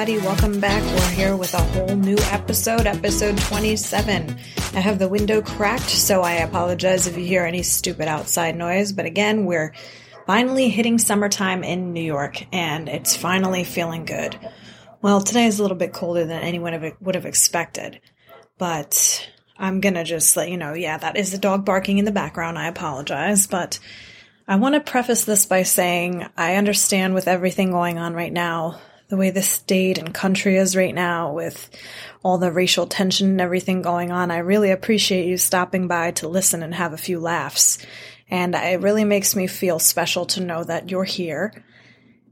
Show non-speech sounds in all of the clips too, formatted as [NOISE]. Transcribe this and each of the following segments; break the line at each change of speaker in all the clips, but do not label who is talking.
Everybody, welcome back. We're here with a whole new episode, episode 27. I have the window cracked, so I apologize if you hear any stupid outside noise, but again, we're finally hitting summertime in New York and it's finally feeling good. Well, today is a little bit colder than anyone would have expected, but I'm gonna just let you know, yeah, that is the dog barking in the background. I apologize, but I want to preface this by saying I understand with everything going on right now, the way the state and country is right now with all the racial tension and everything going on. I really appreciate you stopping by to listen and have a few laughs. And it really makes me feel special to know that you're here.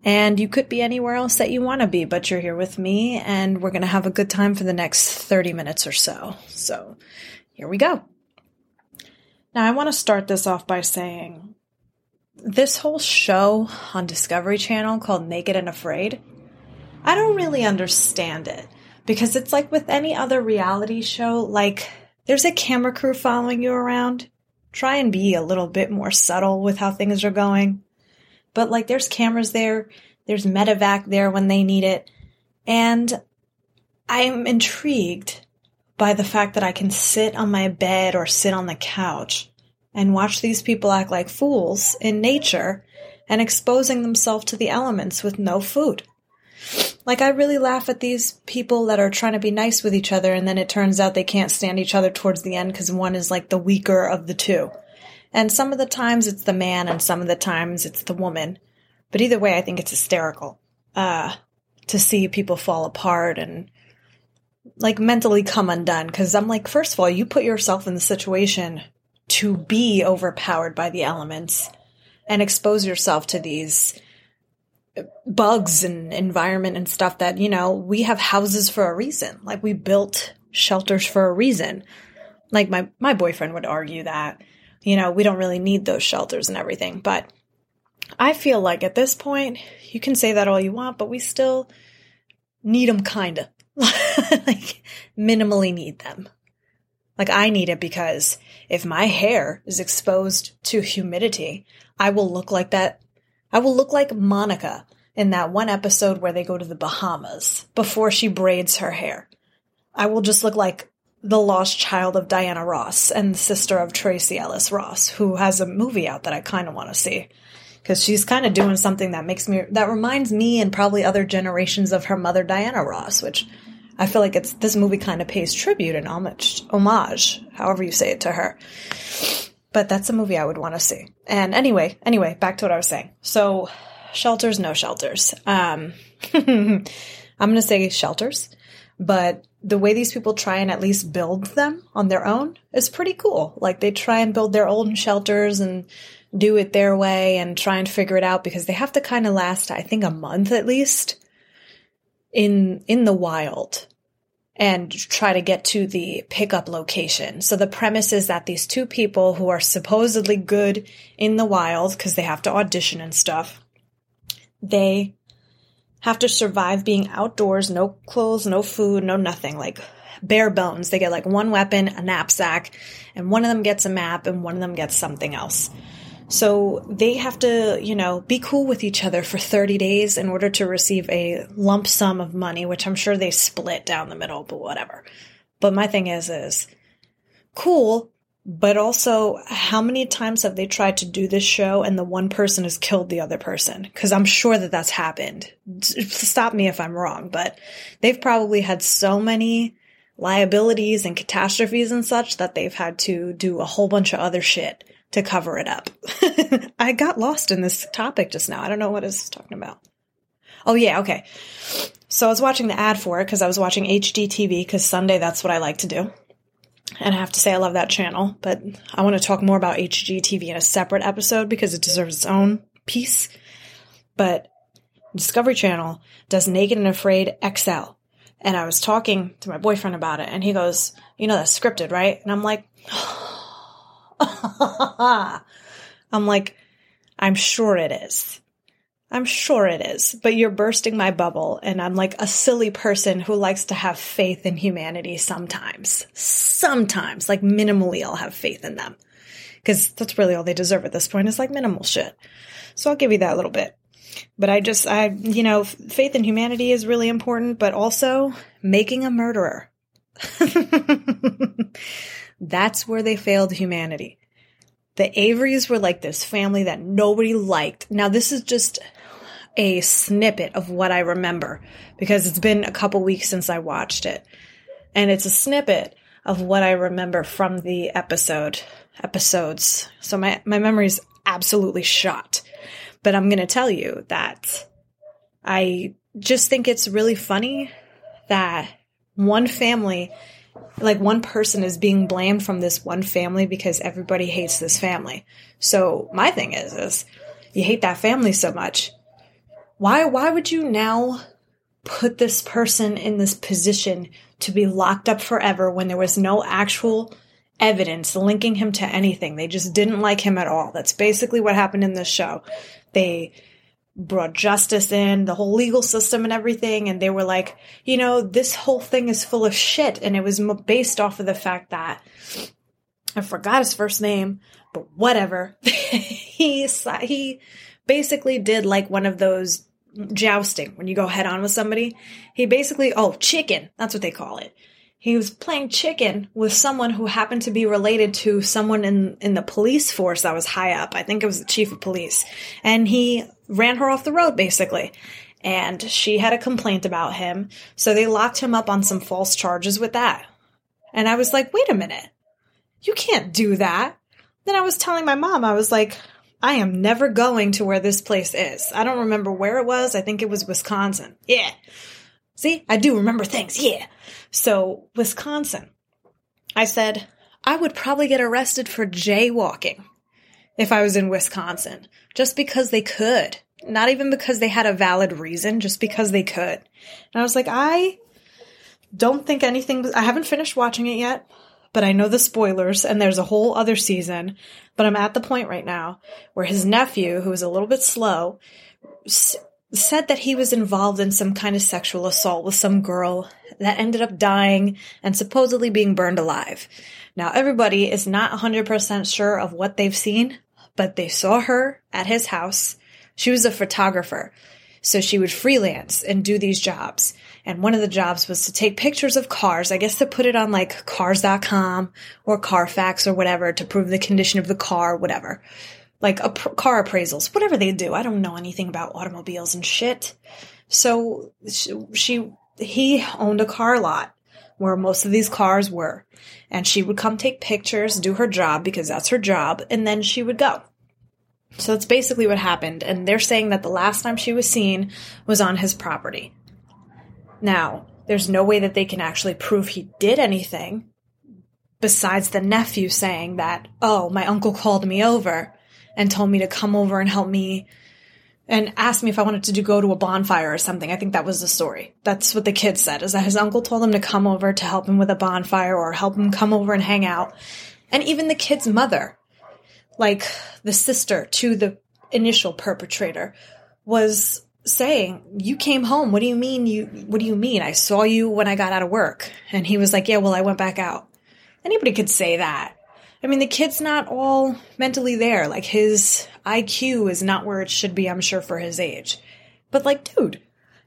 And you could be anywhere else that you want to be, but you're here with me and we're going to have a good time for the next 30 minutes or so. So here we go. Now I want to start this off by saying this whole show on Discovery Channel called Naked and Afraid, I don't really understand it because it's like with any other reality show, like there's a camera crew following you around. Try and be a little bit more subtle with how things are going. But like there's cameras there, there's medevac there when they need it. And I'm intrigued by the fact that I can sit on my bed or sit on the couch and watch these people act like fools in nature and exposing themselves to the elements with no food. Like, I really laugh at these people that are trying to be nice with each other, and then it turns out they can't stand each other towards the end because one is like the weaker of the two. And some of the times it's the man, and some of the times it's the woman. But either way, I think it's hysterical uh, to see people fall apart and like mentally come undone. Because I'm like, first of all, you put yourself in the situation to be overpowered by the elements and expose yourself to these bugs and environment and stuff that, you know, we have houses for a reason. Like we built shelters for a reason. Like my, my boyfriend would argue that, you know, we don't really need those shelters and everything. But I feel like at this point, you can say that all you want, but we still need them kind of. [LAUGHS] like minimally need them. Like I need it because if my hair is exposed to humidity, I will look like that. I will look like Monica in that one episode where they go to the Bahamas before she braids her hair. I will just look like the lost child of Diana Ross and the sister of Tracee Ellis Ross, who has a movie out that I kind of want to see. Because she's kind of doing something that makes me, that reminds me and probably other generations of her mother, Diana Ross, which I feel like it's, this movie kind of pays tribute and homage, homage, however you say it to her. But that's a movie I would want to see. And anyway, anyway, back to what I was saying. So, shelters, no shelters. Um, [LAUGHS] I'm going to say shelters, but the way these people try and at least build them on their own is pretty cool. Like they try and build their own shelters and do it their way and try and figure it out because they have to kind of last, I think, a month at least in, in the wild and try to get to the pickup location. So the premise is that these two people who are supposedly good in the wild because they have to audition and stuff, they have to survive being outdoors, no clothes, no food, no nothing, like bare bones. They get like one weapon, a knapsack, and one of them gets a map and one of them gets something else. So they have to, you know, be cool with each other for 30 days in order to receive a lump sum of money, which I'm sure they split down the middle, but whatever. But my thing is, is cool, but also how many times have they tried to do this show and the one person has killed the other person? Cause I'm sure that that's happened. Stop me if I'm wrong, but they've probably had so many liabilities and catastrophes and such that they've had to do a whole bunch of other shit to cover it up. [LAUGHS] I got lost in this topic just now. I don't know what I was talking about. Oh yeah, okay. So I was watching the ad for it because I was watching HGTV because Sunday that's what I like to do. And I have to say I love that channel, but I want to talk more about HGTV in a separate episode because it deserves its own piece. But Discovery Channel does Naked and Afraid XL. And I was talking to my boyfriend about it and he goes, "You know that's scripted, right?" And I'm like [LAUGHS] I'm like I'm sure it is. I'm sure it is, but you're bursting my bubble, and I'm like a silly person who likes to have faith in humanity sometimes. Sometimes, like minimally, I'll have faith in them. Because that's really all they deserve at this point is like minimal shit. So I'll give you that little bit. But I just, I, you know, faith in humanity is really important, but also making a murderer. [LAUGHS] that's where they failed humanity. The Averys were like this family that nobody liked. Now, this is just a snippet of what I remember because it's been a couple weeks since I watched it. And it's a snippet of what I remember from the episode episodes. So my, my memory is absolutely shot. But I'm going to tell you that I just think it's really funny that one family, like one person is being blamed from this one family because everybody hates this family. So my thing is, is you hate that family so much why why would you now put this person in this position to be locked up forever when there was no actual evidence linking him to anything. They just didn't like him at all. That's basically what happened in this show. They brought justice in, the whole legal system and everything, and they were like, you know, this whole thing is full of shit. And it was based off of the fact that I forgot his first name, but whatever. [LAUGHS] he he basically did like one of those jousting when you go head on with somebody. He basically, oh, chicken. That's what they call it. He was playing chicken with someone who happened to be related to someone in, in the police force that was high up. I think it was the chief of police. And he ran her off the road, basically. And she had a complaint about him. So they locked him up on some false charges with that. And I was like, wait a minute. You can't do that. Then I was telling my mom, I was like, I am never going to where this place is. I don't remember where it was. I think it was Wisconsin. Yeah. See, I do remember things. Yeah. So, Wisconsin. I said, I would probably get arrested for jaywalking if I was in Wisconsin, just because they could. Not even because they had a valid reason, just because they could. And I was like, I don't think anything, I haven't finished watching it yet but I know the spoilers and there's a whole other season. But I'm at the point right now where his nephew, who was a little bit slow, s- said that he was involved in some kind of sexual assault with some girl that ended up dying and supposedly being burned alive. Now, everybody is not 100% sure of what they've seen, but they saw her at his house. She was a photographer. So she would freelance and do these jobs. And one of the jobs was to take pictures of cars, I guess to put it on like cars.com or Carfax or whatever to prove the condition of the car, whatever. Like a pr- car appraisals, whatever they do. I don't know anything about automobiles and shit. So she, she he owned a car lot where most of these cars were. And she would come take pictures, do her job because that's her job, and then she would go. So that's basically what happened. And they're saying that the last time she was seen was on his property. Now, there's no way that they can actually prove he did anything besides the nephew saying that, oh, my uncle called me over and told me to come over and help me and asked me if I wanted to do, go to a bonfire or something. I think that was the story. That's what the kid said, is that his uncle told him to come over to help him with a bonfire or help him come over and hang out. And even the kid's mother, like the sister to the initial perpetrator, was saying, "You came home. What do you mean you what do you mean? I saw you when I got out of work." And he was like, "Yeah, well, I went back out." Anybody could say that. I mean, the kid's not all mentally there. Like his IQ is not where it should be, I'm sure for his age. But like, dude,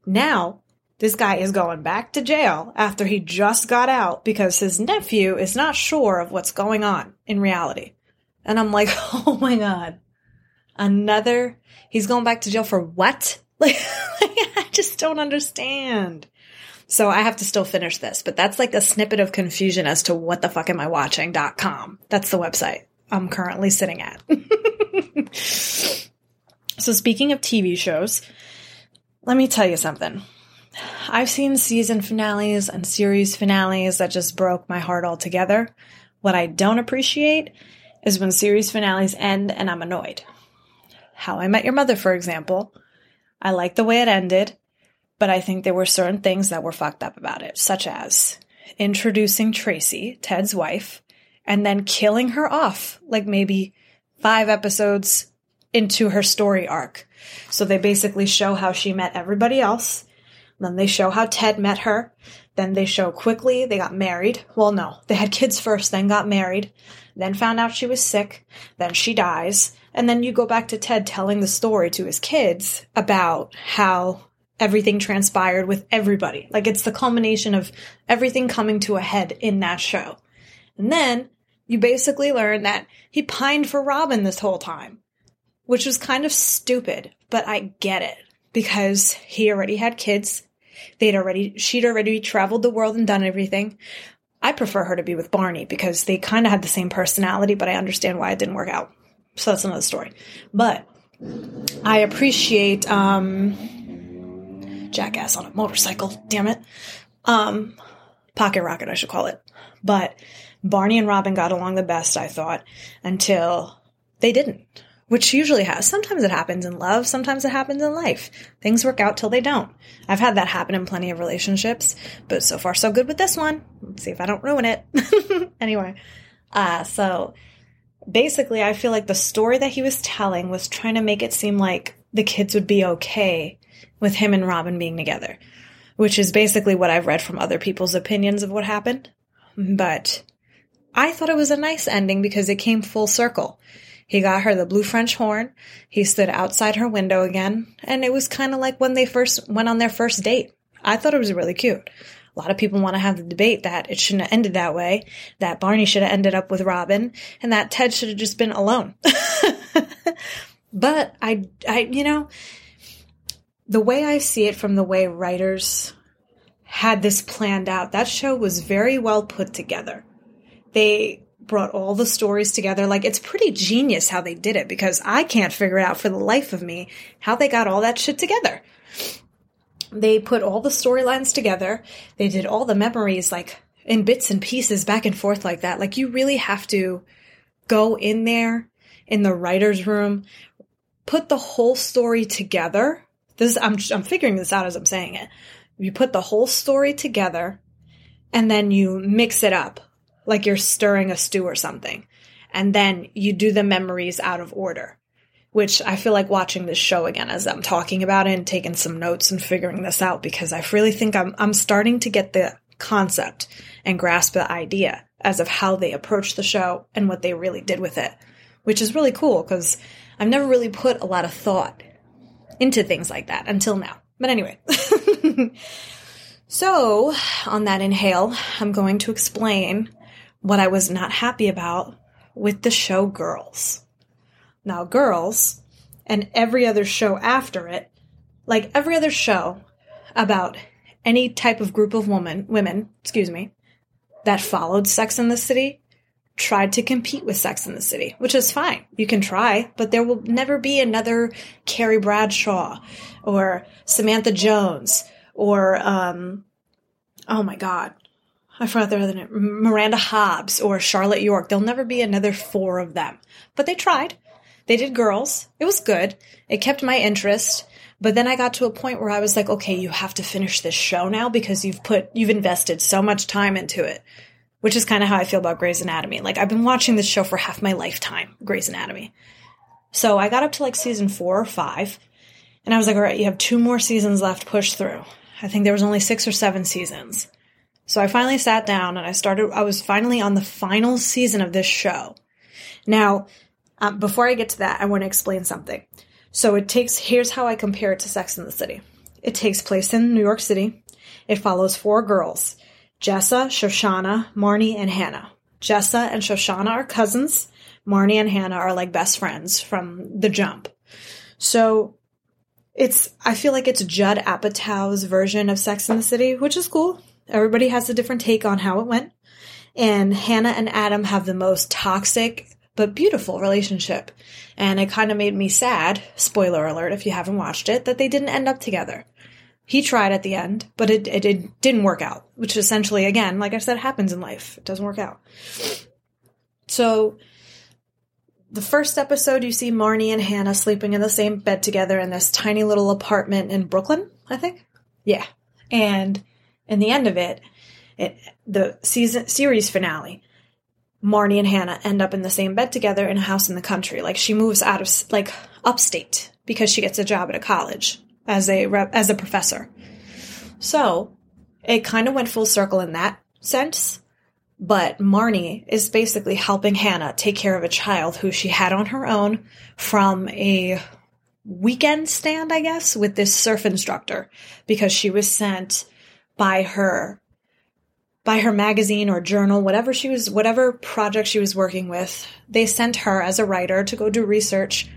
now this guy is going back to jail after he just got out because his nephew is not sure of what's going on in reality. And I'm like, [LAUGHS] "Oh my god. Another he's going back to jail for what?" [LAUGHS] Like, I just don't understand. So I have to still finish this, but that's like a snippet of confusion as to what the fuck am I watching.com. That's the website. I'm currently sitting at. [LAUGHS] so, speaking of TV shows, let me tell you something. I've seen season finales and series finales that just broke my heart altogether. What I don't appreciate is when series finales end and I'm annoyed. How I Met Your Mother, for example. I like the way it ended, but I think there were certain things that were fucked up about it, such as introducing Tracy, Ted's wife, and then killing her off, like maybe five episodes into her story arc. So they basically show how she met everybody else. Then they show how Ted met her. Then they show quickly they got married. Well, no, they had kids first, then got married, then found out she was sick, then she dies. And then you go back to Ted telling the story to his kids about how everything transpired with everybody. Like it's the culmination of everything coming to a head in that show. And then you basically learn that he pined for Robin this whole time, which was kind of stupid, but I get it because he already had kids. They'd already, she'd already traveled the world and done everything. I prefer her to be with Barney because they kind of had the same personality, but I understand why it didn't work out. So that's another story. But I appreciate um Jackass on a motorcycle, damn it. Um Pocket Rocket I should call it. But Barney and Robin got along the best, I thought, until they didn't. Which usually has. Sometimes it happens in love, sometimes it happens in life. Things work out till they don't. I've had that happen in plenty of relationships, but so far so good with this one. Let's see if I don't ruin it. [LAUGHS] anyway, uh, so basically, I feel like the story that he was telling was trying to make it seem like the kids would be okay with him and Robin being together, which is basically what I've read from other people's opinions of what happened. But I thought it was a nice ending because it came full circle. He got her the blue French horn. He stood outside her window again, and it was kind of like when they first went on their first date. I thought it was really cute. A lot of people want to have the debate that it shouldn't have ended that way, that Barney should have ended up with Robin, and that Ted should have just been alone. [LAUGHS] but I, I, you know, the way I see it from the way writers had this planned out, that show was very well put together. They brought all the stories together. Like it's pretty genius how they did it because I can't figure it out for the life of me how they got all that shit together. They put all the storylines together. They did all the memories like in bits and pieces back and forth like that. Like you really have to go in there in the writer's room, put the whole story together. This I'm I'm figuring this out as I'm saying it. You put the whole story together and then you mix it up like you're stirring a stew or something. And then you do the memories out of order, which I feel like watching this show again as I'm talking about it and taking some notes and figuring this out because I really think I'm, I'm starting to get the concept and grasp the idea as of how they approach the show and what they really did with it, which is really cool because I've never really put a lot of thought into things like that until now. But anyway. [LAUGHS] so, on that inhale, I'm going to explain what I was not happy about with the show Girls. Now, Girls and every other show after it, like every other show about any type of group of women, women, excuse me, that followed Sex in the City, tried to compete with Sex in the City, which is fine. You can try, but there will never be another Carrie Bradshaw or Samantha Jones or um oh my god, I forgot their other name, Miranda Hobbs or Charlotte York. There'll never be another four of them. But they tried. They did girls. It was good. It kept my interest. But then I got to a point where I was like, okay, you have to finish this show now because you've put, you've invested so much time into it. Which is kind of how I feel about Grey's Anatomy. Like, I've been watching this show for half my lifetime, Grey's Anatomy. So I got up to like season four or five, and I was like, all right, you have two more seasons left, push through. I think there was only six or seven seasons. So I finally sat down and I started, I was finally on the final season of this show. Now, um, before I get to that, I want to explain something. So it takes, here's how I compare it to Sex in the City. It takes place in New York City. It follows four girls Jessa, Shoshanna, Marnie, and Hannah. Jessa and Shoshanna are cousins. Marnie and Hannah are like best friends from the jump. So it's, I feel like it's Judd Apatow's version of Sex in the City, which is cool. Everybody has a different take on how it went. And Hannah and Adam have the most toxic but beautiful relationship. And it kind of made me sad, spoiler alert if you haven't watched it, that they didn't end up together. He tried at the end, but it, it, it didn't work out, which essentially, again, like I said, happens in life. It doesn't work out. So, the first episode, you see Marnie and Hannah sleeping in the same bed together in this tiny little apartment in Brooklyn, I think. Yeah. And in the end of it, it the season series finale, Marnie and Hannah end up in the same bed together in a house in the country. Like she moves out of like upstate because she gets a job at a college as a rep, as a professor. So, it kind of went full circle in that sense. But Marnie is basically helping Hannah take care of a child who she had on her own from a weekend stand, I guess, with this surf instructor because she was sent by her by her magazine or journal, whatever she was whatever project she was working with. They sent her as a writer to go do research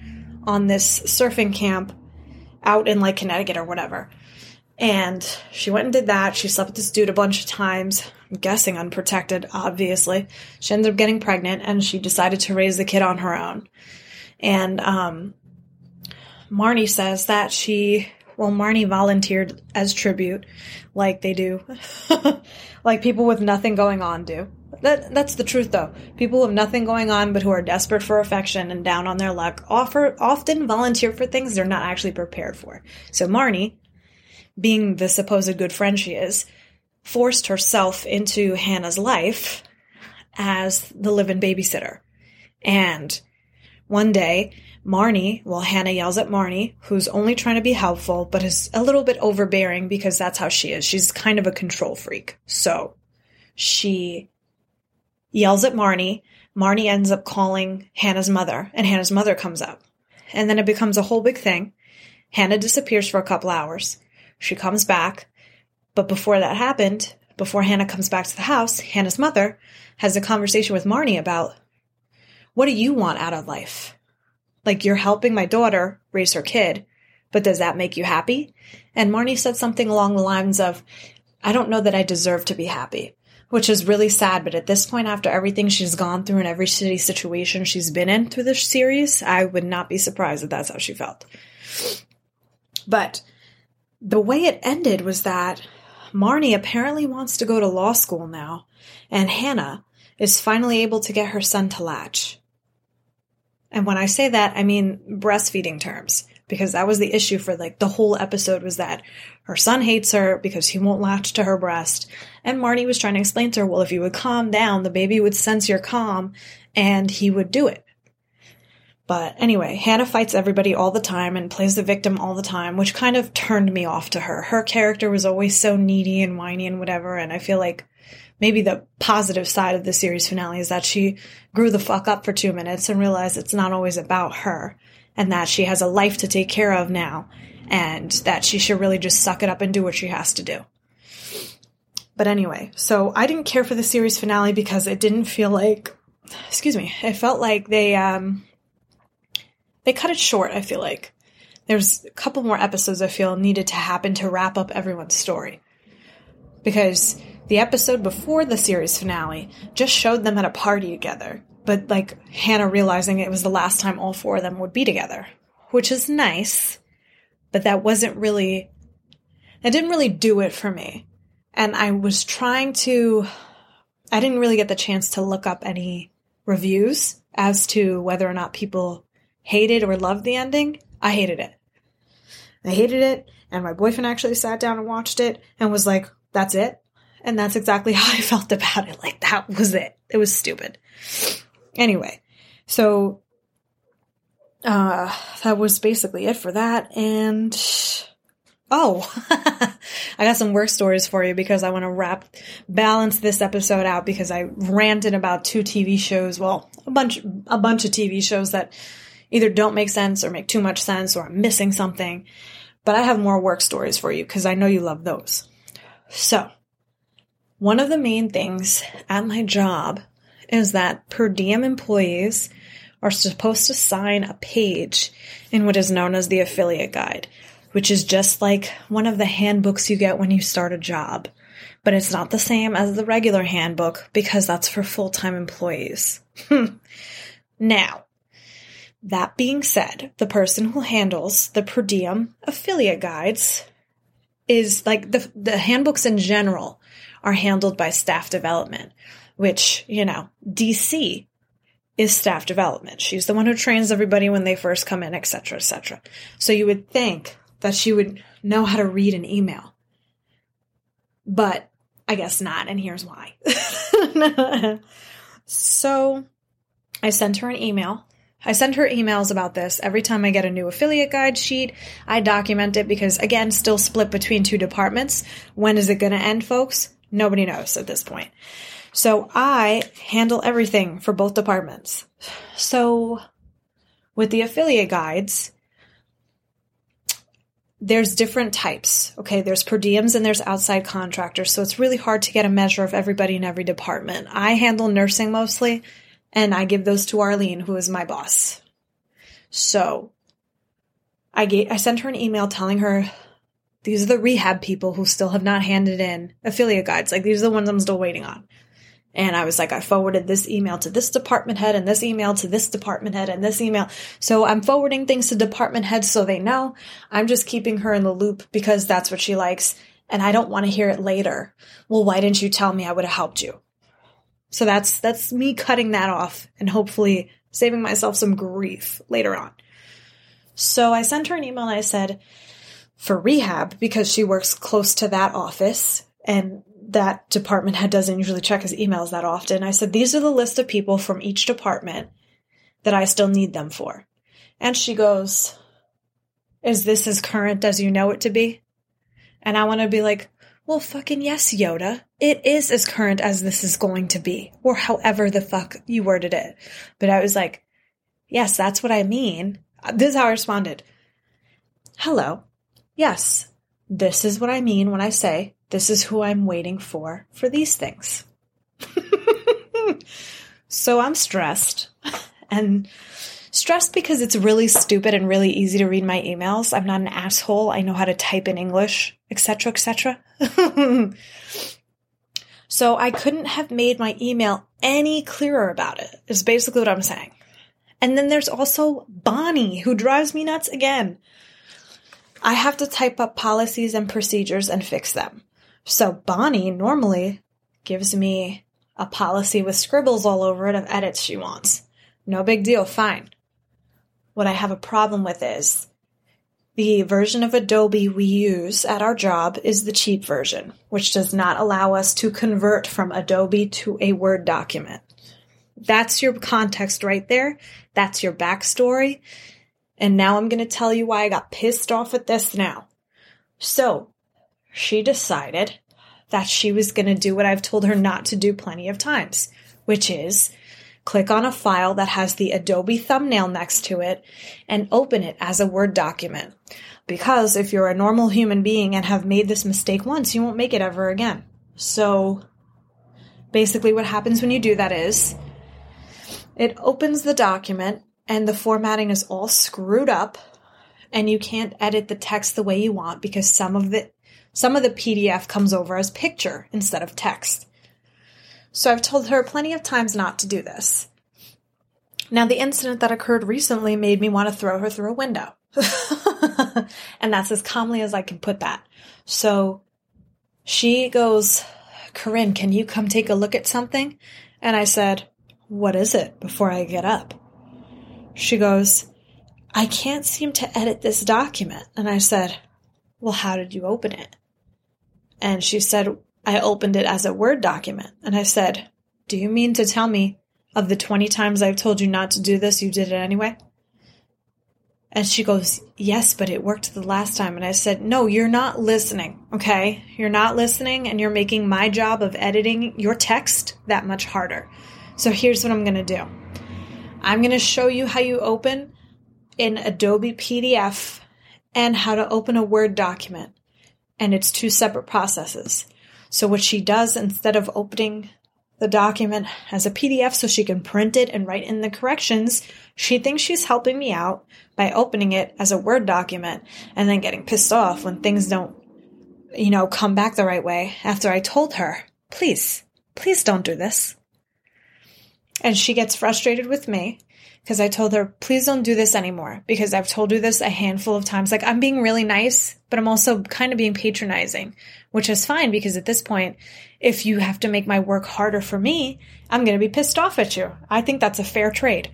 on this surfing camp out in like Connecticut or whatever. And she went and did that. She slept with this dude a bunch of times. I'm guessing unprotected, obviously. She ended up getting pregnant and she decided to raise the kid on her own. And um, Marnie says that she, well, Marnie volunteered as tribute, like they do, [LAUGHS] like people with nothing going on do. That, that's the truth, though. People who have nothing going on but who are desperate for affection and down on their luck offer often volunteer for things they're not actually prepared for. So Marnie, being the supposed good friend she is, forced herself into Hannah's life as the live-in babysitter. And one day, Marnie, well, Hannah yells at Marnie, who's only trying to be helpful, but is a little bit overbearing because that's how she is. She's kind of a control freak. So she yells at Marnie. Marnie ends up calling Hannah's mother, and Hannah's mother comes up. And then it becomes a whole big thing. Hannah disappears for a couple hours. She comes back. But before that happened, before Hannah comes back to the house, Hannah's mother has a conversation with Marnie about what do you want out of life? Like, you're helping my daughter raise her kid, but does that make you happy? And Marnie said something along the lines of, I don't know that I deserve to be happy which is really sad. But at this point, after everything she's gone through and every shitty situation she's been in through this series, I would not be surprised if that's how she felt. But the way it ended was that Marnie apparently wants to go to law school now, and Hannah is finally able to get her son to latch. And when I say that, I mean breastfeeding terms because that was the issue for like the whole episode was that her son hates her because he won't latch to her breast. And Marnie was trying to explain to her, well, if you would calm down, the baby would sense your calm and he would do it. But anyway, Hannah fights everybody all the time and plays the victim all the time, which kind of turned me off to her. Her character was always so needy and whiny and whatever, and I feel like maybe the positive side of the series finale is that she grew the fuck up for two minutes and realized it's not always about her and that she has a life to take care of now and that she should really just suck it up and do what she has to do. But anyway, so I didn't care for the series finale because it didn't feel like excuse me, it felt like they um they cut it short, I feel like. There's a couple more episodes I feel needed to happen to wrap up everyone's story. Because the episode before the series finale just showed them at a party together but like Hannah realizing it was the last time all four of them would be together, which is nice, but that wasn't really, that didn't really do it for me. And I was trying to, I didn't really get the chance to look up any reviews as to whether or not people hated or loved the ending. I hated it. I hated it, and my boyfriend actually sat down and watched it and was like, that's it. And that's exactly [LAUGHS] how I felt about it. Like, that was it. It was stupid. Anyway, so uh, that was basically it for that. And oh, [LAUGHS] I got some work stories for you because I want to wrap balance this episode out because I ranted about two TV shows. Well, a bunch a bunch of TV shows that either don't make sense or make too much sense or I'm missing something. But I have more work stories for you because I know you love those. So, one of the main things at my job is that per diem employees are supposed to sign a page in what is known as the affiliate guide, which is just like one of the handbooks you get when you start a job. But it's not the same as the regular handbook because that's for full time employees. [LAUGHS] Now, that being said, the person who handles the per diem affiliate guides is like the, the handbooks in general are handled by staff development, which, you know, DC is staff development. She's the one who trains everybody when they first come in, etc., etc. So you would think that she would know how to read an email. But I guess not, and here's why. [LAUGHS] so I sent her an email. I send her emails about this every time I get a new affiliate guide sheet. I document it because, again, still split between two departments. When is it going to end, folks? Nobody knows at this point. So I handle everything for both departments. So with the affiliate guides, there's different types. Okay, there's per diems and there's outside contractors. So it's really hard to get a measure of everybody in every department. I handle nursing mostly, and I give those to Arlene, who is my boss. So I gave, I sent her an email telling her these are the rehab people who still have not handed in affiliate guides. Like these are the ones I'm still waiting on. And I was like, I forwarded this email to this department head and this email to this department head and this email. So I'm forwarding things to department heads so they know. I'm just keeping her in the loop because that's what she likes. And I don't want to hear it later. Well, why didn't you tell me I would have helped you? So that's, that's me cutting that off and hopefully saving myself some grief later on. So I sent her an email and I said, for rehab, because she works close to that office and that department head doesn't usually check his emails that often. I said, These are the list of people from each department that I still need them for. And she goes, Is this as current as you know it to be? And I want to be like, Well, fucking yes, Yoda. It is as current as this is going to be, or however the fuck you worded it. But I was like, Yes, that's what I mean. This is how I responded. Hello. Yes, this is what I mean when I say this is who I'm waiting for for these things. [LAUGHS] so I'm stressed [LAUGHS] and stressed because it's really stupid and really easy to read my emails. I'm not an asshole. I know how to type in English, etc., etc. [LAUGHS] so I couldn't have made my email any clearer about it. Is basically what I'm saying. And then there's also Bonnie, who drives me nuts again. I have to type up policies and procedures and fix them. So Bonnie normally gives me a policy with scribbles all over it of edits she wants. No big deal, fine. What I have a problem with is the version of Adobe we use at our job is the cheap version, which does not allow us to convert from Adobe to a Word document. That's your context right there. That's your backstory. And now I'm going to tell you why I got pissed off at this now. So, she decided that she was going to do what I've told her not to do plenty of times, which is click on a file that has the Adobe thumbnail next to it and open it as a Word document. Because if you're a normal human being and have made this mistake once, you won't make it ever again. So basically, what happens when you do that is it opens the document and the formatting is all screwed up and you can't edit the text the way you want because some of it some of the PDF comes over as picture instead of text. So I've told her plenty of times not to do this. Now, the incident that occurred recently made me want to throw her through a window. [LAUGHS] and that's as calmly as I can put that. So she goes, Corinne, can you come take a look at something? And I said, What is it before I get up? She goes, I can't seem to edit this document. And I said, Well, how did you open it? And she said, I opened it as a Word document. And I said, Do you mean to tell me of the 20 times I've told you not to do this, you did it anyway? And she goes, Yes, but it worked the last time. And I said, No, you're not listening, okay? You're not listening, and you're making my job of editing your text that much harder. So here's what I'm going to do I'm going to show you how you open in Adobe PDF and how to open a Word document and it's two separate processes. So what she does instead of opening the document as a PDF so she can print it and write in the corrections, she thinks she's helping me out by opening it as a Word document and then getting pissed off when things don't, you know, come back the right way after I told her, please, please don't do this. And she gets frustrated with me because I told her, please don't do this anymore because I've told you this a handful of times. Like, I'm being really nice, but I'm also kind of being patronizing, which is fine because at this point, if you have to make my work harder for me, I'm going to be pissed off at you. I think that's a fair trade.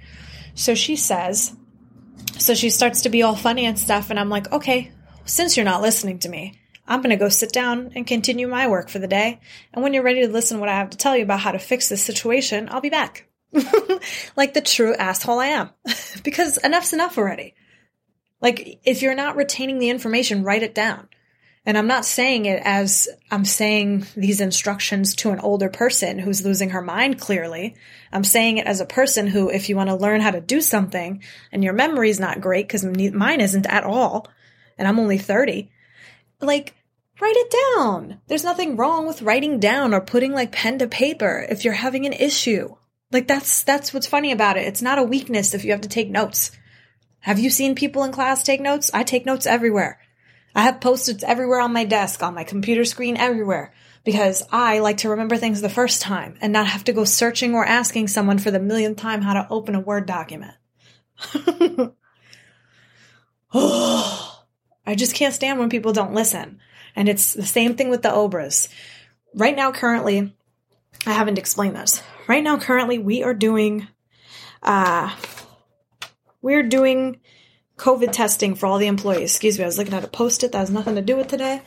So she says, so she starts to be all funny and stuff. And I'm like, okay, since you're not listening to me, I'm going to go sit down and continue my work for the day. And when you're ready to listen to what I have to tell you about how to fix this situation, I'll be back. [LAUGHS] like the true asshole I am. [LAUGHS] because enough's enough already. Like, if you're not retaining the information, write it down. And I'm not saying it as I'm saying these instructions to an older person who's losing her mind clearly. I'm saying it as a person who, if you want to learn how to do something and your memory's not great, because mine isn't at all, and I'm only 30, like, write it down. There's nothing wrong with writing down or putting like pen to paper if you're having an issue. Like that's that's what's funny about it. It's not a weakness if you have to take notes. Have you seen people in class take notes? I take notes everywhere. I have post-its everywhere on my desk, on my computer screen, everywhere. Because I like to remember things the first time and not have to go searching or asking someone for the millionth time how to open a Word document. oh, [GASPS] I just can't stand when people don't listen. And it's the same thing with the OBRAs. Right now, currently, I haven't explained this. Right now, currently, we are doing, uh, we're doing COVID testing for all the employees. Excuse me, I was looking at a post it that has nothing to do with today.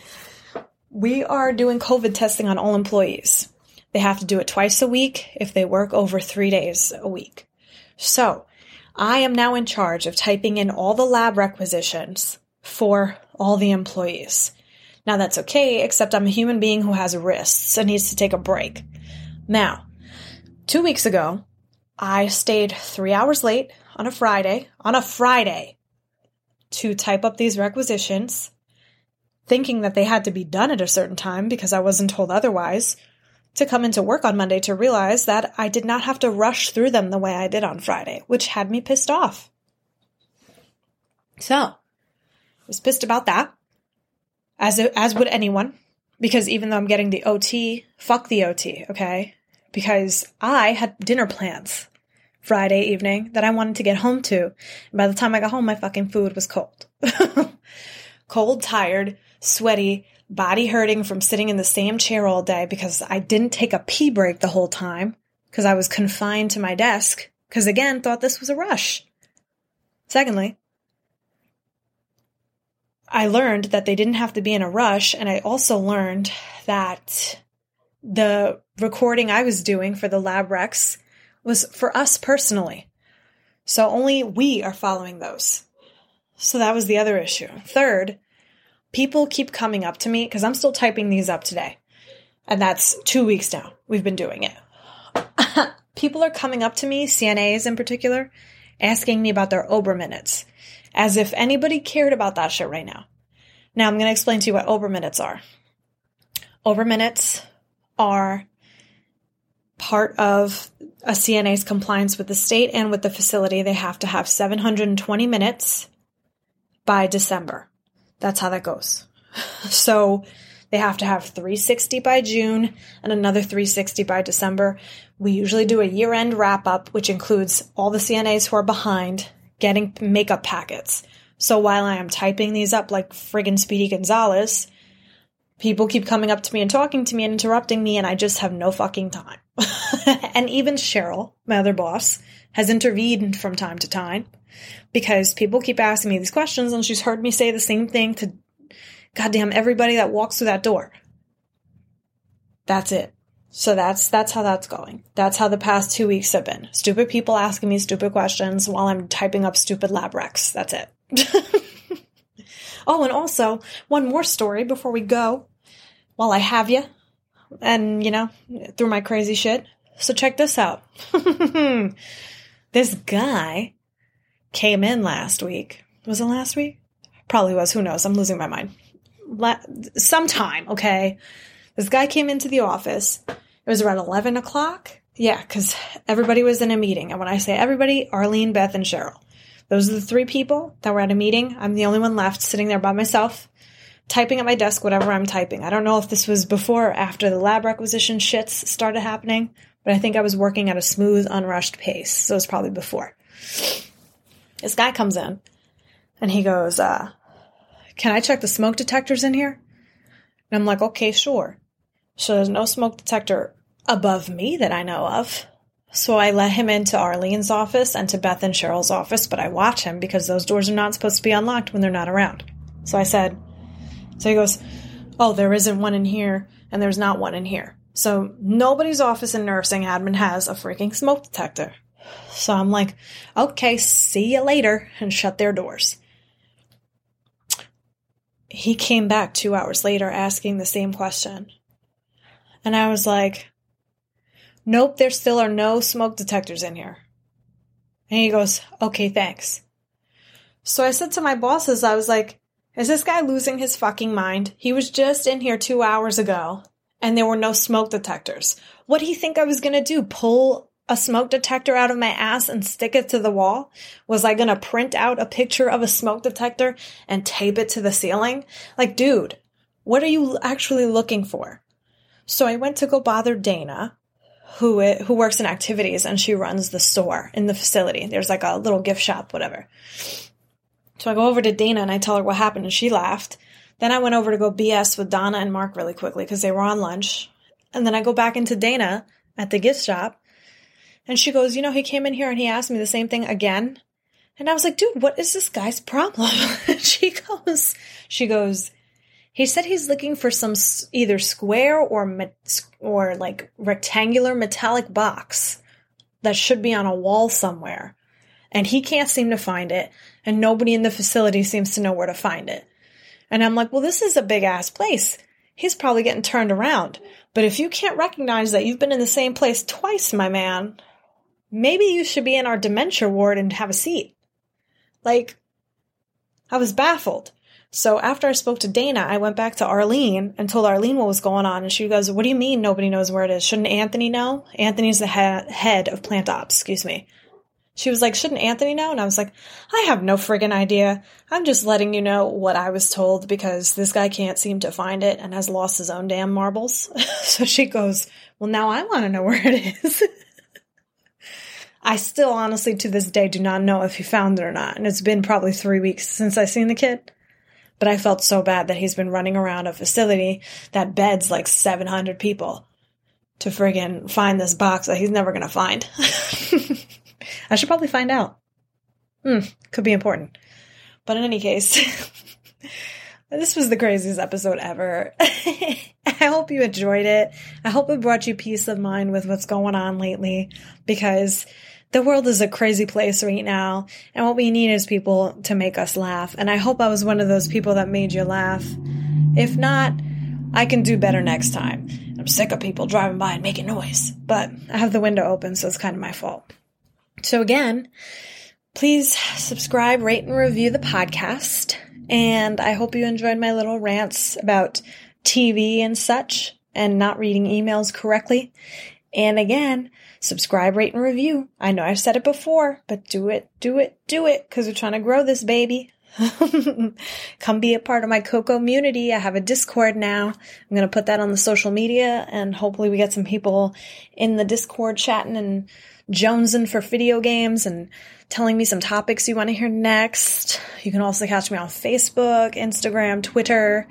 We are doing COVID testing on all employees. They have to do it twice a week if they work over three days a week. So, I am now in charge of typing in all the lab requisitions for all the employees. Now that's okay, except I'm a human being who has wrists and needs to take a break. Now, two weeks ago, I stayed three hours late on a Friday, on a Friday, to type up these requisitions, thinking that they had to be done at a certain time because I wasn't told otherwise, to come into work on Monday to realize that I did not have to rush through them the way I did on Friday, which had me pissed off. So, I was pissed about that, as, as would anyone because even though I'm getting the OT, fuck the OT, okay? Because I had dinner plans Friday evening that I wanted to get home to. And by the time I got home, my fucking food was cold. [LAUGHS] cold, tired, sweaty, body hurting from sitting in the same chair all day because I didn't take a pee break the whole time because I was confined to my desk because again, thought this was a rush. Secondly, I learned that they didn't have to be in a rush. And I also learned that the recording I was doing for the lab recs was for us personally. So only we are following those. So that was the other issue. Third, people keep coming up to me because I'm still typing these up today. And that's two weeks now. We've been doing it. [LAUGHS] people are coming up to me, CNAs in particular, asking me about their OBRA minutes as if anybody cared about that shit right now. Now I'm going to explain to you what OBRA minutes are. OBRA minutes are part of a CNA's compliance with the state and with the facility. They have to have 720 minutes by December. That's how that goes. [LAUGHS] So they have to have 360 by June and another 360 by December. We usually do a year end wrap up, which includes all the CNAs who are behind getting makeup packets. So while I am typing these up like friggin' Speedy Gonzales, people keep coming up to me and talking to me and interrupting me, and I just have no fucking time. [LAUGHS] and even Cheryl, my other boss, has intervened from time to time because people keep asking me these questions, and she's heard me say the same thing to goddamn everybody that walks through that door. That's it. So that's that's how that's going. That's how the past two weeks have been. Stupid people asking me stupid questions while I'm typing up stupid lab recs. That's it. [LAUGHS] oh, and also one more story before we go. While I have you, and you know, through my crazy shit. So check this out. [LAUGHS] this guy came in last week. Was it last week? Probably was. Who knows? I'm losing my mind. La- sometime, okay. This guy came into the office it was around 11 o'clock. Yeah, because everybody was in a meeting. And when I say everybody, Arlene, Beth, and Cheryl. Those are the three people that were at a meeting. I'm the only one left sitting there by myself, typing at my desk, whatever I'm typing. I don't know if this was before or after the lab requisition shits started happening, but I think I was working at a smooth, unrushed pace. So it was probably before. This guy comes in and he goes, uh, Can I check the smoke detectors in here? And I'm like, Okay, sure. So there's no smoke detector above me that I know of. So I let him into Arlene's office and to Beth and Cheryl's office, but I watch him because those doors are not supposed to be unlocked when they're not around. So I said, so he goes, Oh, there isn't one in here, and there's not one in here. So nobody's office in nursing admin has a freaking smoke detector. So I'm like, okay, see you later, and shut their doors. He came back two hours later asking the same question. And I was like, nope, there still are no smoke detectors in here. And he goes, okay, thanks. So I said to my bosses, I was like, is this guy losing his fucking mind? He was just in here two hours ago and there were no smoke detectors. What do you think I was going to do? Pull a smoke detector out of my ass and stick it to the wall? Was I going to print out a picture of a smoke detector and tape it to the ceiling? Like, dude, what are you actually looking for? So I went to go bother Dana, who it, who works in activities and she runs the store in the facility. There's like a little gift shop, whatever. So I go over to Dana and I tell her what happened and she laughed. Then I went over to go BS with Donna and Mark really quickly because they were on lunch. And then I go back into Dana at the gift shop and she goes, You know, he came in here and he asked me the same thing again. And I was like, Dude, what is this guy's problem? [LAUGHS] she goes, She goes, he said he's looking for some either square or or like rectangular metallic box that should be on a wall somewhere. And he can't seem to find it, and nobody in the facility seems to know where to find it. And I'm like, well, this is a big ass place. He's probably getting turned around. But if you can't recognize that you've been in the same place twice, my man, maybe you should be in our dementia ward and have a seat. Like, I was baffled. So after I spoke to Dana, I went back to Arlene and told Arlene what was going on. And she goes, What do you mean nobody knows where it is? Shouldn't Anthony know? Anthony's the he- head of plant ops, excuse me. She was like, Shouldn't Anthony know? And I was like, I have no friggin' idea. I'm just letting you know what I was told because this guy can't seem to find it and has lost his own damn marbles. [LAUGHS] so she goes, Well, now I want to know where it is. [LAUGHS] I still honestly to this day do not know if he found it or not. And it's been probably three weeks since I seen the kid. But I felt so bad that he's been running around a facility that beds like 700 people to friggin' find this box that he's never gonna find. [LAUGHS] I should probably find out. Hmm, could be important. But in any case, [LAUGHS] this was the craziest episode ever. [LAUGHS] I hope you enjoyed it. I hope it brought you peace of mind with what's going on lately because the world is a crazy place right now, and what we need is people to make us laugh. And I hope I was one of those people that made you laugh. If not, I can do better next time. I'm sick of people driving by and making noise, but I have the window open, so it's kind of my fault. So, again, please subscribe, rate, and review the podcast. And I hope you enjoyed my little rants about TV and such and not reading emails correctly. And again, subscribe, rate, and review. I know I've said it before, but do it, do it, do it, because we're trying to grow this baby. [LAUGHS] Come be a part of my Coco community. I have a Discord now. I'm going to put that on the social media and hopefully we get some people in the Discord chatting and jonesing for video games and telling me some topics you want to hear next. You can also catch me on Facebook, Instagram, Twitter.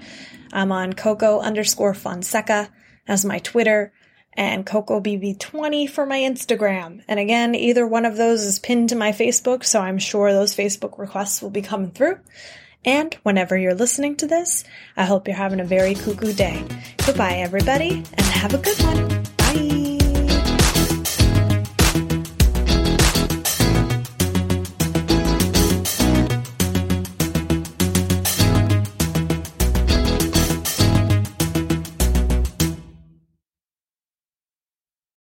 I'm on Coco underscore Fonseca as my Twitter and CocoBB20 for my Instagram. And again, either one of those is pinned to my Facebook, so I'm sure those Facebook requests will be coming through. And whenever you're listening to this, I hope you're having a very cuckoo day. Goodbye, everybody, and have a good one.